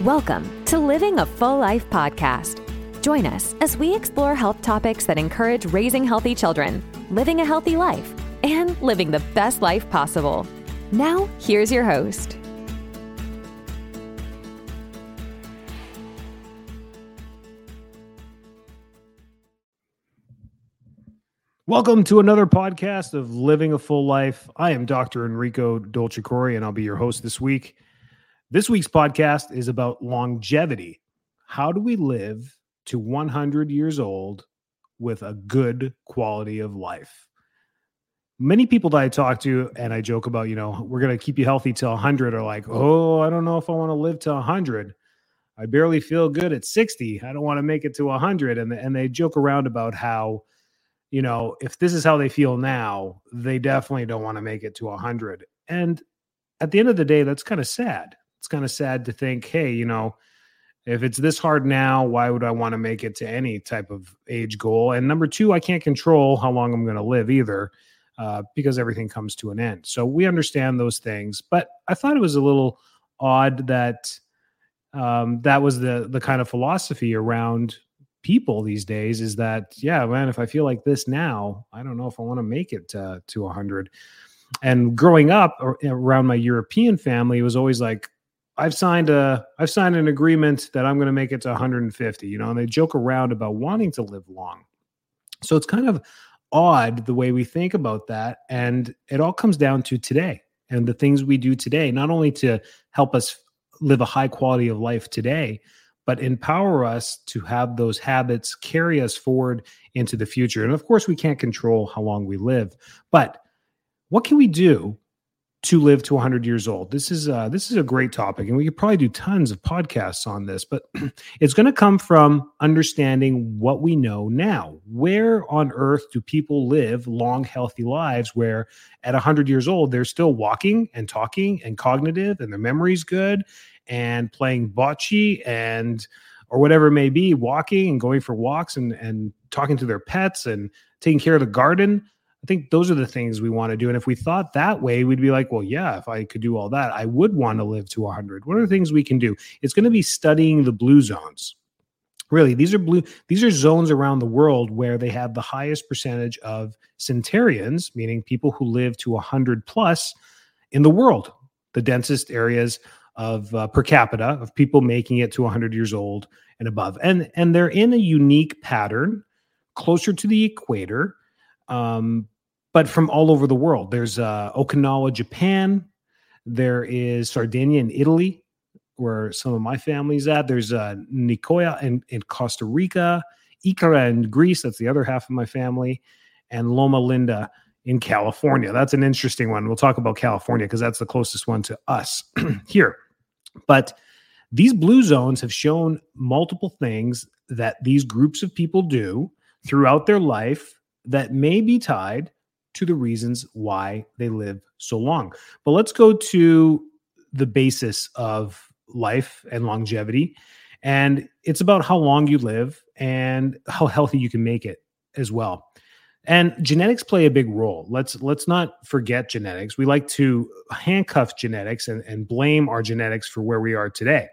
Welcome to Living a Full Life podcast. Join us as we explore health topics that encourage raising healthy children, living a healthy life, and living the best life possible. Now, here's your host. Welcome to another podcast of Living a Full Life. I am Dr. Enrico Dolcecore, and I'll be your host this week. This week's podcast is about longevity. How do we live to 100 years old with a good quality of life? Many people that I talk to and I joke about, you know, we're going to keep you healthy till 100 are like, oh, I don't know if I want to live to 100. I barely feel good at 60. I don't want to make it to 100. And, and they joke around about how you know, if this is how they feel now, they definitely don't want to make it to 100. And at the end of the day, that's kind of sad. It's kind of sad to think, hey, you know, if it's this hard now, why would I want to make it to any type of age goal? And number two, I can't control how long I'm going to live either, uh, because everything comes to an end. So we understand those things. But I thought it was a little odd that um, that was the the kind of philosophy around people these days is that yeah man if i feel like this now i don't know if i want to make it uh, to 100 and growing up around my european family was always like i've signed a i've signed an agreement that i'm going to make it to 150 you know and they joke around about wanting to live long so it's kind of odd the way we think about that and it all comes down to today and the things we do today not only to help us live a high quality of life today but empower us to have those habits carry us forward into the future. And of course, we can't control how long we live, but what can we do to live to 100 years old? This is uh, this is a great topic, and we could probably do tons of podcasts on this. But it's going to come from understanding what we know now. Where on earth do people live long, healthy lives where at 100 years old they're still walking and talking and cognitive, and their memory's good, and playing bocce and or whatever it may be, walking and going for walks and and talking to their pets and taking care of the garden. I think those are the things we want to do. And if we thought that way, we'd be like, well, yeah, if I could do all that, I would want to live to 100. What are the things we can do? It's going to be studying the blue zones. Really, these are blue, these are zones around the world where they have the highest percentage of centenarians, meaning people who live to 100 plus in the world. The densest areas of uh, per capita of people making it to 100 years old and above and and they're in a unique pattern closer to the equator um, but from all over the world. There's uh, okinawa japan. There is sardinia in italy where some of my family's at. There's uh, nicoya in, in costa rica ikaria in greece that's the other half of my family and loma linda in california. That's an interesting one. We'll talk about california because that's the closest one to us here. But these blue zones have shown multiple things that these groups of people do throughout their life that may be tied to the reasons why they live so long. But let's go to the basis of life and longevity. And it's about how long you live and how healthy you can make it as well. And genetics play a big role. Let's let's not forget genetics. We like to handcuff genetics and, and blame our genetics for where we are today.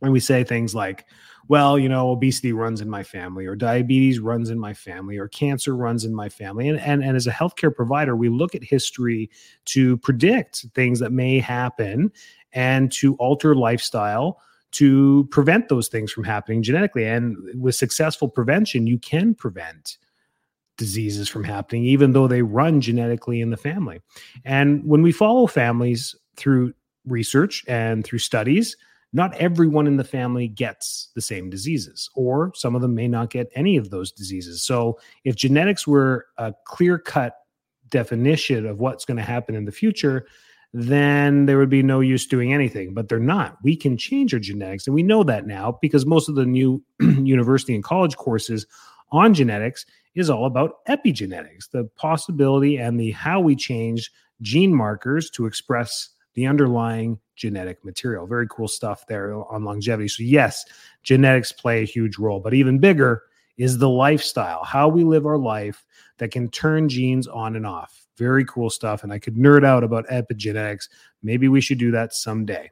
And we say things like, well, you know, obesity runs in my family, or diabetes runs in my family, or cancer runs in my family. And, and, and as a healthcare provider, we look at history to predict things that may happen and to alter lifestyle to prevent those things from happening genetically. And with successful prevention, you can prevent diseases from happening, even though they run genetically in the family. And when we follow families through research and through studies, not everyone in the family gets the same diseases, or some of them may not get any of those diseases. So, if genetics were a clear cut definition of what's going to happen in the future, then there would be no use doing anything. But they're not. We can change our genetics. And we know that now because most of the new university and college courses on genetics is all about epigenetics, the possibility and the how we change gene markers to express the underlying genetic material. Very cool stuff there on longevity. So, yes, genetics play a huge role, but even bigger is the lifestyle, how we live our life that can turn genes on and off. Very cool stuff. And I could nerd out about epigenetics. Maybe we should do that someday.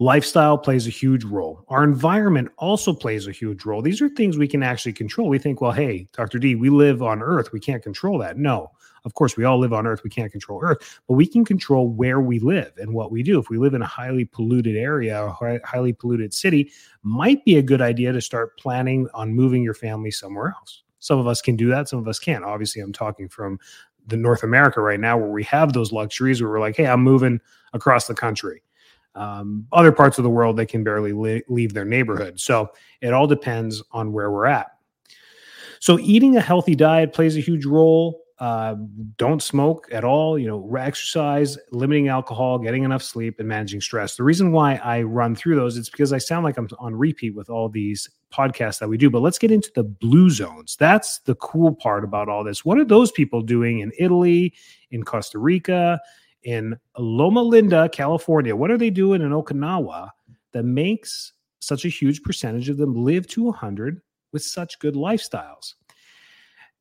Lifestyle plays a huge role. Our environment also plays a huge role. These are things we can actually control. We think, well, hey, Dr. D, we live on Earth. We can't control that. No, of course, we all live on Earth. We can't control Earth, but we can control where we live and what we do. If we live in a highly polluted area, a highly polluted city, might be a good idea to start planning on moving your family somewhere else. Some of us can do that. Some of us can't. Obviously, I'm talking from the North America right now, where we have those luxuries, where we're like, hey, I'm moving across the country um, other parts of the world, they can barely li- leave their neighborhood. So it all depends on where we're at. So eating a healthy diet plays a huge role. Uh, don't smoke at all. You know, exercise, limiting alcohol, getting enough sleep, and managing stress. The reason why I run through those is because I sound like I'm on repeat with all these podcasts that we do. But let's get into the blue zones. That's the cool part about all this. What are those people doing in Italy, in Costa Rica, in Loma Linda, California. What are they doing in Okinawa that makes such a huge percentage of them live to 100 with such good lifestyles?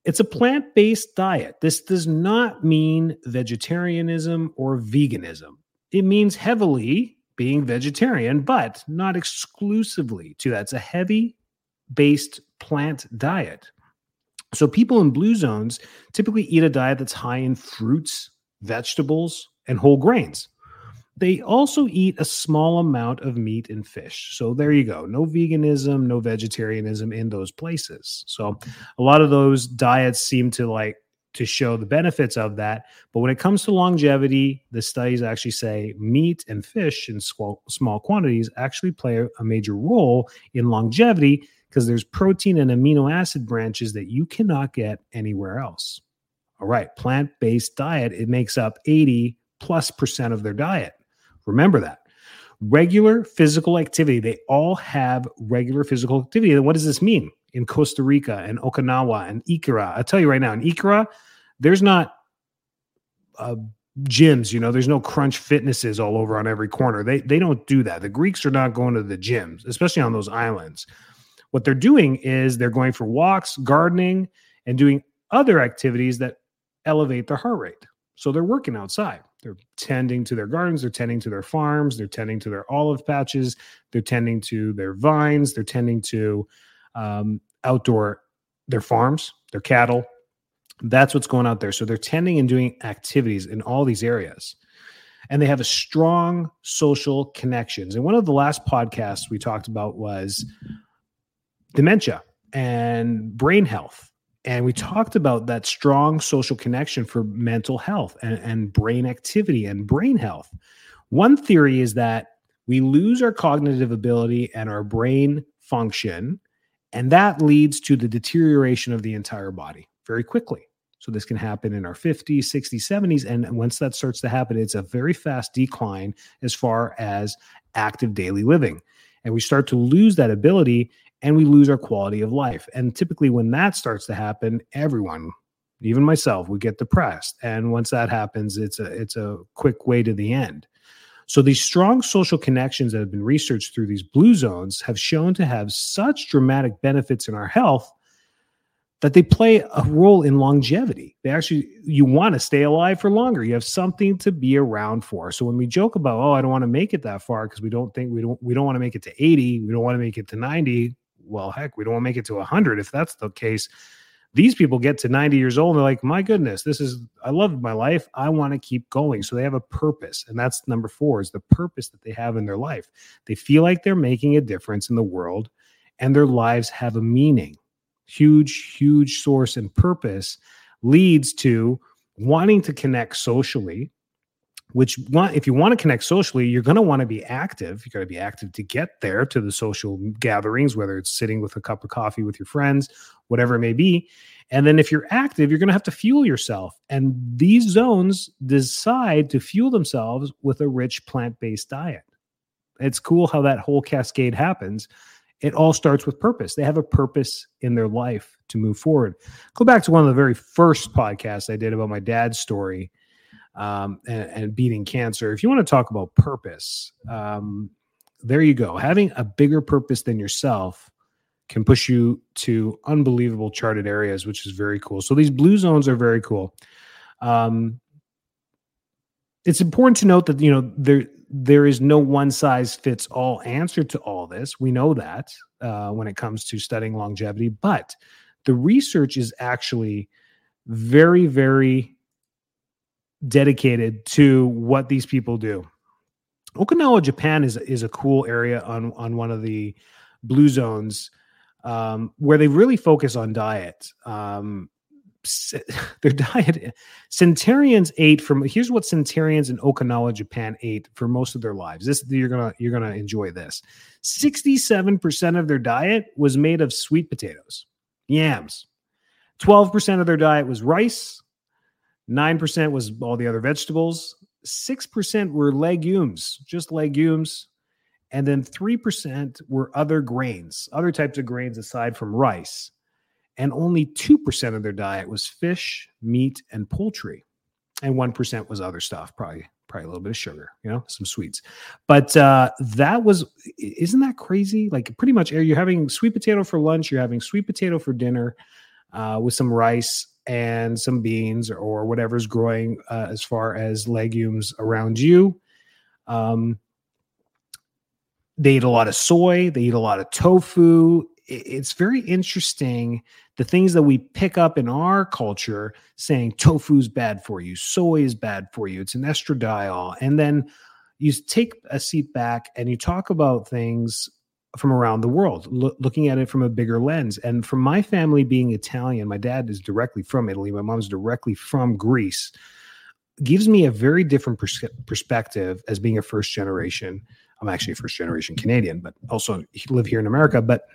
It's a plant based diet. This does not mean vegetarianism or veganism. It means heavily being vegetarian, but not exclusively to that. It's a heavy based plant diet. So, people in blue zones typically eat a diet that's high in fruits, vegetables, and whole grains. They also eat a small amount of meat and fish. So there you go. No veganism, no vegetarianism in those places. So a lot of those diets seem to like to show the benefits of that. But when it comes to longevity, the studies actually say meat and fish in small, quantities actually play a major role in longevity because there's protein and amino acid branches that you cannot get anywhere else. All right, plant based diet, it makes up 80 plus percent of their diet. Remember that. Regular physical activity, they all have regular physical activity. And what does this mean in Costa Rica and Okinawa and Ikaria? I'll tell you right now, in Ikaria, there's not uh, gyms, you know, there's no crunch fitnesses all over on every corner. They they don't do that. The Greeks are not going to the gyms, especially on those islands. What they're doing is they're going for walks, gardening, and doing other activities that elevate their heart rate. So they're working outside. They're tending to their gardens, they're tending to their farms, they're tending to their olive patches, they're tending to their vines, they're tending to um, outdoor their farms, their cattle. That's what's going out there. So they're tending and doing activities in all these areas. And they have a strong social connections. And one of the last podcasts we talked about was dementia and brain health and we talked about that strong social connection for mental health and, and brain activity and brain health. One theory is that we lose our cognitive ability and our brain function, and that leads to the deterioration of the entire body very quickly. So, this can happen in our 50s, 60s, 70s. And once that starts to happen, it's a very fast decline as far as active daily living. And we start to lose that ability and we lose our quality of life. And typically, when that starts to happen, everyone, even myself, we get depressed. And once that happens, it's a it's a quick way to the end. So these strong social connections that have been researched through these blue zones have shown to have such dramatic benefits in our health that they play a role in longevity. They actually you want to stay alive for longer. You have something to be around for. So when we joke about, oh, I don't want to make it that far because we don't think we don't we don't want to make it to 80, we don't want to make it to 90, well, heck, we don't want to make it to 100. If that's the case, these people get to 90 years old and they're like, my goodness, this is, I love my life. I want to keep going. So they have a purpose. And that's number four is the purpose that they have in their life. They feel like they're making a difference in the world and their lives have a meaning. Huge, huge source and purpose leads to wanting to connect socially which want if you want to connect socially you're going to want to be active. You got to be active to get there to the social gatherings whether it's sitting with a cup of coffee with your friends whatever it may be. And then if you're active you're going to have to fuel yourself. And these zones decide to fuel themselves with a rich plant-based diet. It's cool how that whole cascade happens. It all starts with purpose. They have a purpose in their life to move forward. Go back to one of the very first podcasts i did about my dad's story um, and, and, beating cancer. If you want to talk about purpose, um, there you go. Having a bigger purpose than yourself can push you to unbelievable charted areas, which is very cool. So these blue zones are very cool. Um, it's important to note that you know there there is no one size fits all answer to all this. We know that uh, when it comes to studying longevity, but the research is actually very, very dedicated to what these people do. Okinawa, Japan is is a cool area on on one of the blue zones um, where they really focus on diet. Um, their diet centurions ate from here's what centurions in okinawa japan ate for most of their lives this you're gonna you're gonna enjoy this 67% of their diet was made of sweet potatoes yams 12% of their diet was rice 9% was all the other vegetables 6% were legumes just legumes and then 3% were other grains other types of grains aside from rice and only 2% of their diet was fish, meat, and poultry. And 1% was other stuff, probably probably a little bit of sugar, you know, some sweets. But uh, that was isn't that crazy? Like pretty much you're having sweet potato for lunch, you're having sweet potato for dinner uh, with some rice and some beans or whatever's growing uh, as far as legumes around you. Um, they eat a lot of soy, they eat a lot of tofu. It's very interesting the things that we pick up in our culture saying tofu's bad for you, soy is bad for you, it's an estradiol. And then you take a seat back and you talk about things from around the world, lo- looking at it from a bigger lens. And from my family being Italian, my dad is directly from Italy, my mom's directly from Greece, gives me a very different pers- perspective as being a first generation. I'm actually a first generation Canadian, but also live here in America. But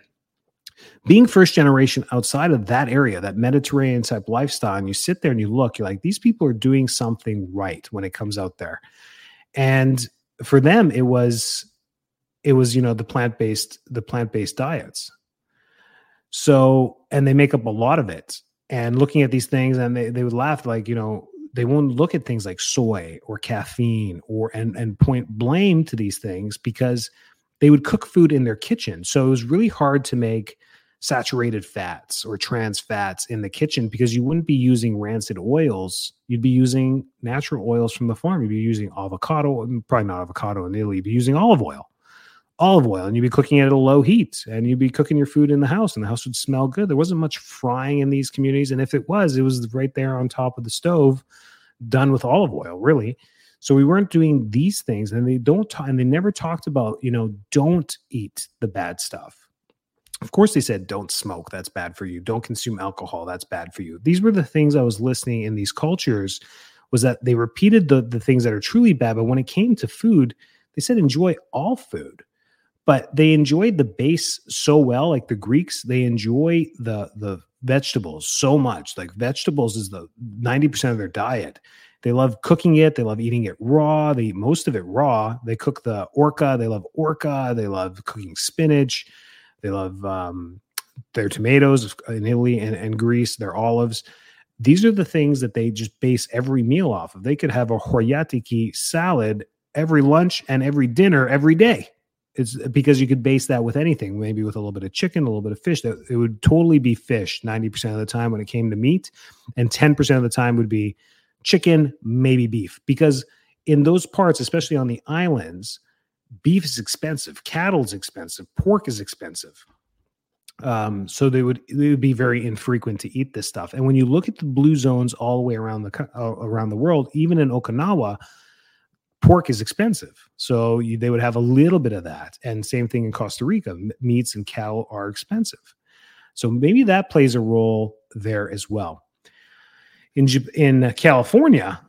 being first generation outside of that area, that Mediterranean type lifestyle, and you sit there and you look, you're like, these people are doing something right when it comes out there. And for them, it was, it was, you know, the plant based, the plant based diets. So, and they make up a lot of it. And looking at these things, and they, they would laugh like, you know, they won't look at things like soy or caffeine or and and point blame to these things because they would cook food in their kitchen. So it was really hard to make saturated fats or trans fats in the kitchen because you wouldn't be using rancid oils. You'd be using natural oils from the farm. You'd be using avocado, probably not avocado in Italy, you'd be using olive oil. Olive oil, and you'd be cooking it at a low heat, and you'd be cooking your food in the house, and the house would smell good. There wasn't much frying in these communities, and if it was, it was right there on top of the stove, done with olive oil, really. So we weren't doing these things, and they don't talk, and they never talked about, you know, don't eat the bad stuff. Of course, they said don't smoke, that's bad for you. Don't consume alcohol, that's bad for you. These were the things I was listening in these cultures was that they repeated the the things that are truly bad, but when it came to food, they said enjoy all food. But they enjoyed the base so well, like the Greeks, they enjoy the the vegetables so much. Like vegetables is the 90% of their diet. They love cooking it. They love eating it raw. They eat most of it raw. They cook the okra. They love okra. They love cooking spinach. They love um, their tomatoes in Italy and, and Greece, their olives. These are the things that they just base every meal off of. They could have a horyatiki salad every lunch and every dinner every day. It's because you could base that with anything, maybe with a little bit of chicken, a little bit of fish. That it would totally be fish 90% of the time when it came to meat, and 10% of the time would be chicken, maybe beef, because in those parts, especially on the islands, beef is expensive, cattle is expensive, pork is expensive. Um, so they would they would be very infrequent to eat this stuff. And when you look at the blue zones all the way around the uh, around the world, even in Okinawa, pork is expensive. So you, they would have a little bit of that. And same thing in Costa Rica, meats and cattle are expensive. So maybe that plays a role there as well in in California,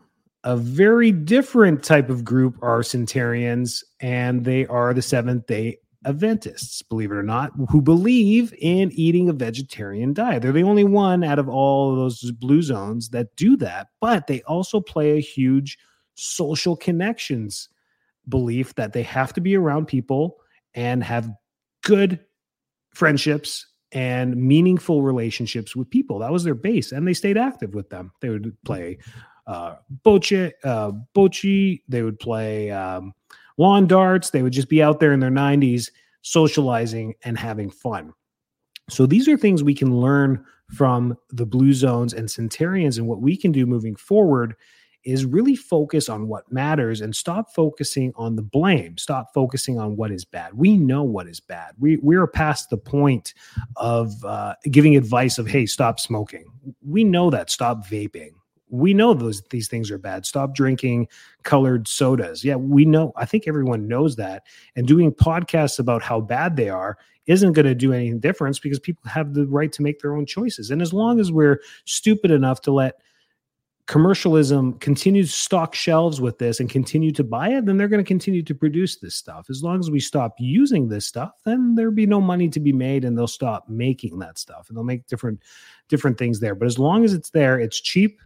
a very different type of group are centurions, and they are the Seventh Day Adventists, believe it or not, who believe in eating a vegetarian diet. They're the only one out of all of those blue zones that do that, but they also play a huge social connections belief that they have to be around people and have good friendships and meaningful relationships with people. That was their base, and they stayed active with them. They would play uh, bocce, uh. They would play um, lawn darts. They would just be out there in their 90s socializing and having fun. So these are things we can learn from the blue zones and centurions, and what we can do moving forward is really focus on what matters and stop focusing on the blame. Stop focusing on what is bad. We know what is bad. We we're past the point of uh, giving advice of hey, stop smoking. We know that. Stop vaping we know those these things are bad stop drinking colored sodas yeah we know i think everyone knows that and doing podcasts about how bad they are isn't going to do any difference because people have the right to make their own choices and as long as we're stupid enough to let commercialism continues to stock shelves with this and continue to buy it then they're going to continue to produce this stuff as long as we stop using this stuff then there'll be no money to be made and they'll stop making that stuff and they'll make different different things there but as long as it's there it's cheap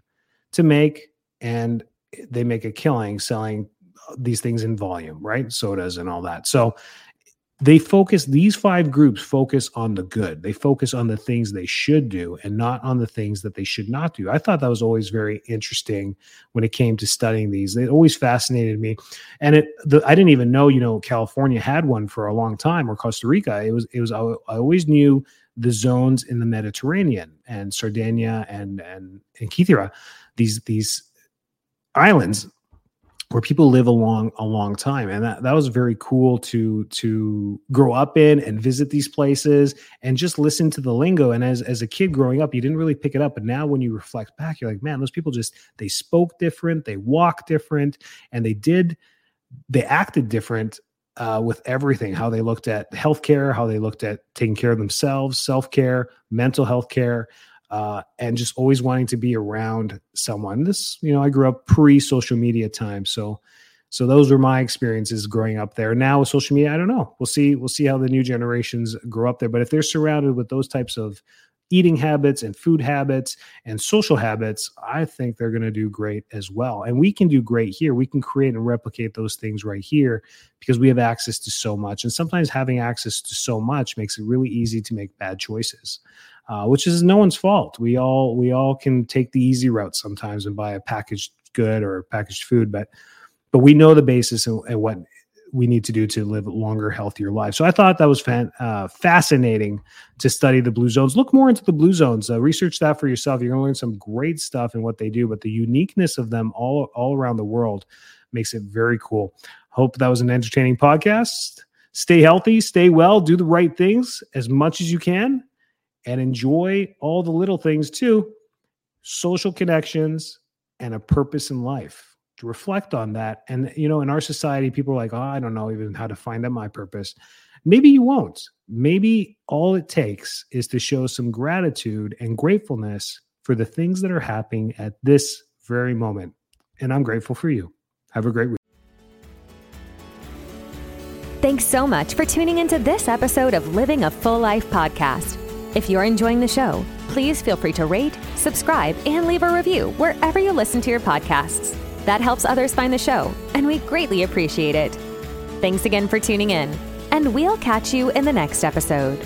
to make and they make a killing selling these things in volume, right? Sodas and all that. So they focus these five groups focus on the good. They focus on the things they should do and not on the things that they should not do. I thought that was always very interesting when it came to studying these. It always fascinated me. And it the, i didn't even know you know california had one for a long time or costa rica. It was it was i, I always knew the zones in the mediterranean and sardinia and and and Kythera these these islands where people live a long a long time and that, that was very cool to to grow up in and visit these places and just listen to the lingo. And as as a kid growing up you didn't really pick it up but now when you reflect back you're like man those people just they spoke different they walked different and they did they acted different uh, with everything how they looked at healthcare how they looked at taking care of themselves self-care mental health care uh, and just always wanting to be around someone. This, you know, I grew up pre social media time, so so those were my experiences growing up there. Now with social media, I don't know. We'll see. We'll see how the new generations grow up there. But if they're surrounded with those types of eating habits and food habits and social habits, I think they're going to do great as well. And we can do great here. We can create and replicate those things right here because we have access to so much. And sometimes having access to so much makes it really easy to make bad choices uh, which is no one's fault. We all we all can take the easy route sometimes and buy a packaged good or packaged food, but but we know the basis and, what we need to do to live longer, healthier lives. So I thought that was fan, uh, fascinating to study the blue zones. Look more into the blue zones. Uh, research that for yourself. You're going to learn some great stuff and what they do, but the uniqueness of them all all around the world makes it very cool. Hope that was an entertaining podcast. Stay healthy, stay well, do the right things as much as you can and enjoy all the little things too social connections and a purpose in life. To reflect on that and you know in our society people are like oh i don't know even how to find out my purpose. Maybe you won't. Maybe all it takes is to show some gratitude and gratefulness for the things that are happening at this very moment. And i'm grateful for you. Have a great week. Thanks so much for tuning into this episode of living a full life podcast if you're enjoying the show, please feel free to rate, subscribe, and leave a review wherever you listen to your podcasts. That helps others find the show, and we greatly appreciate it. Thanks again for tuning in, and we'll catch you in the next episode.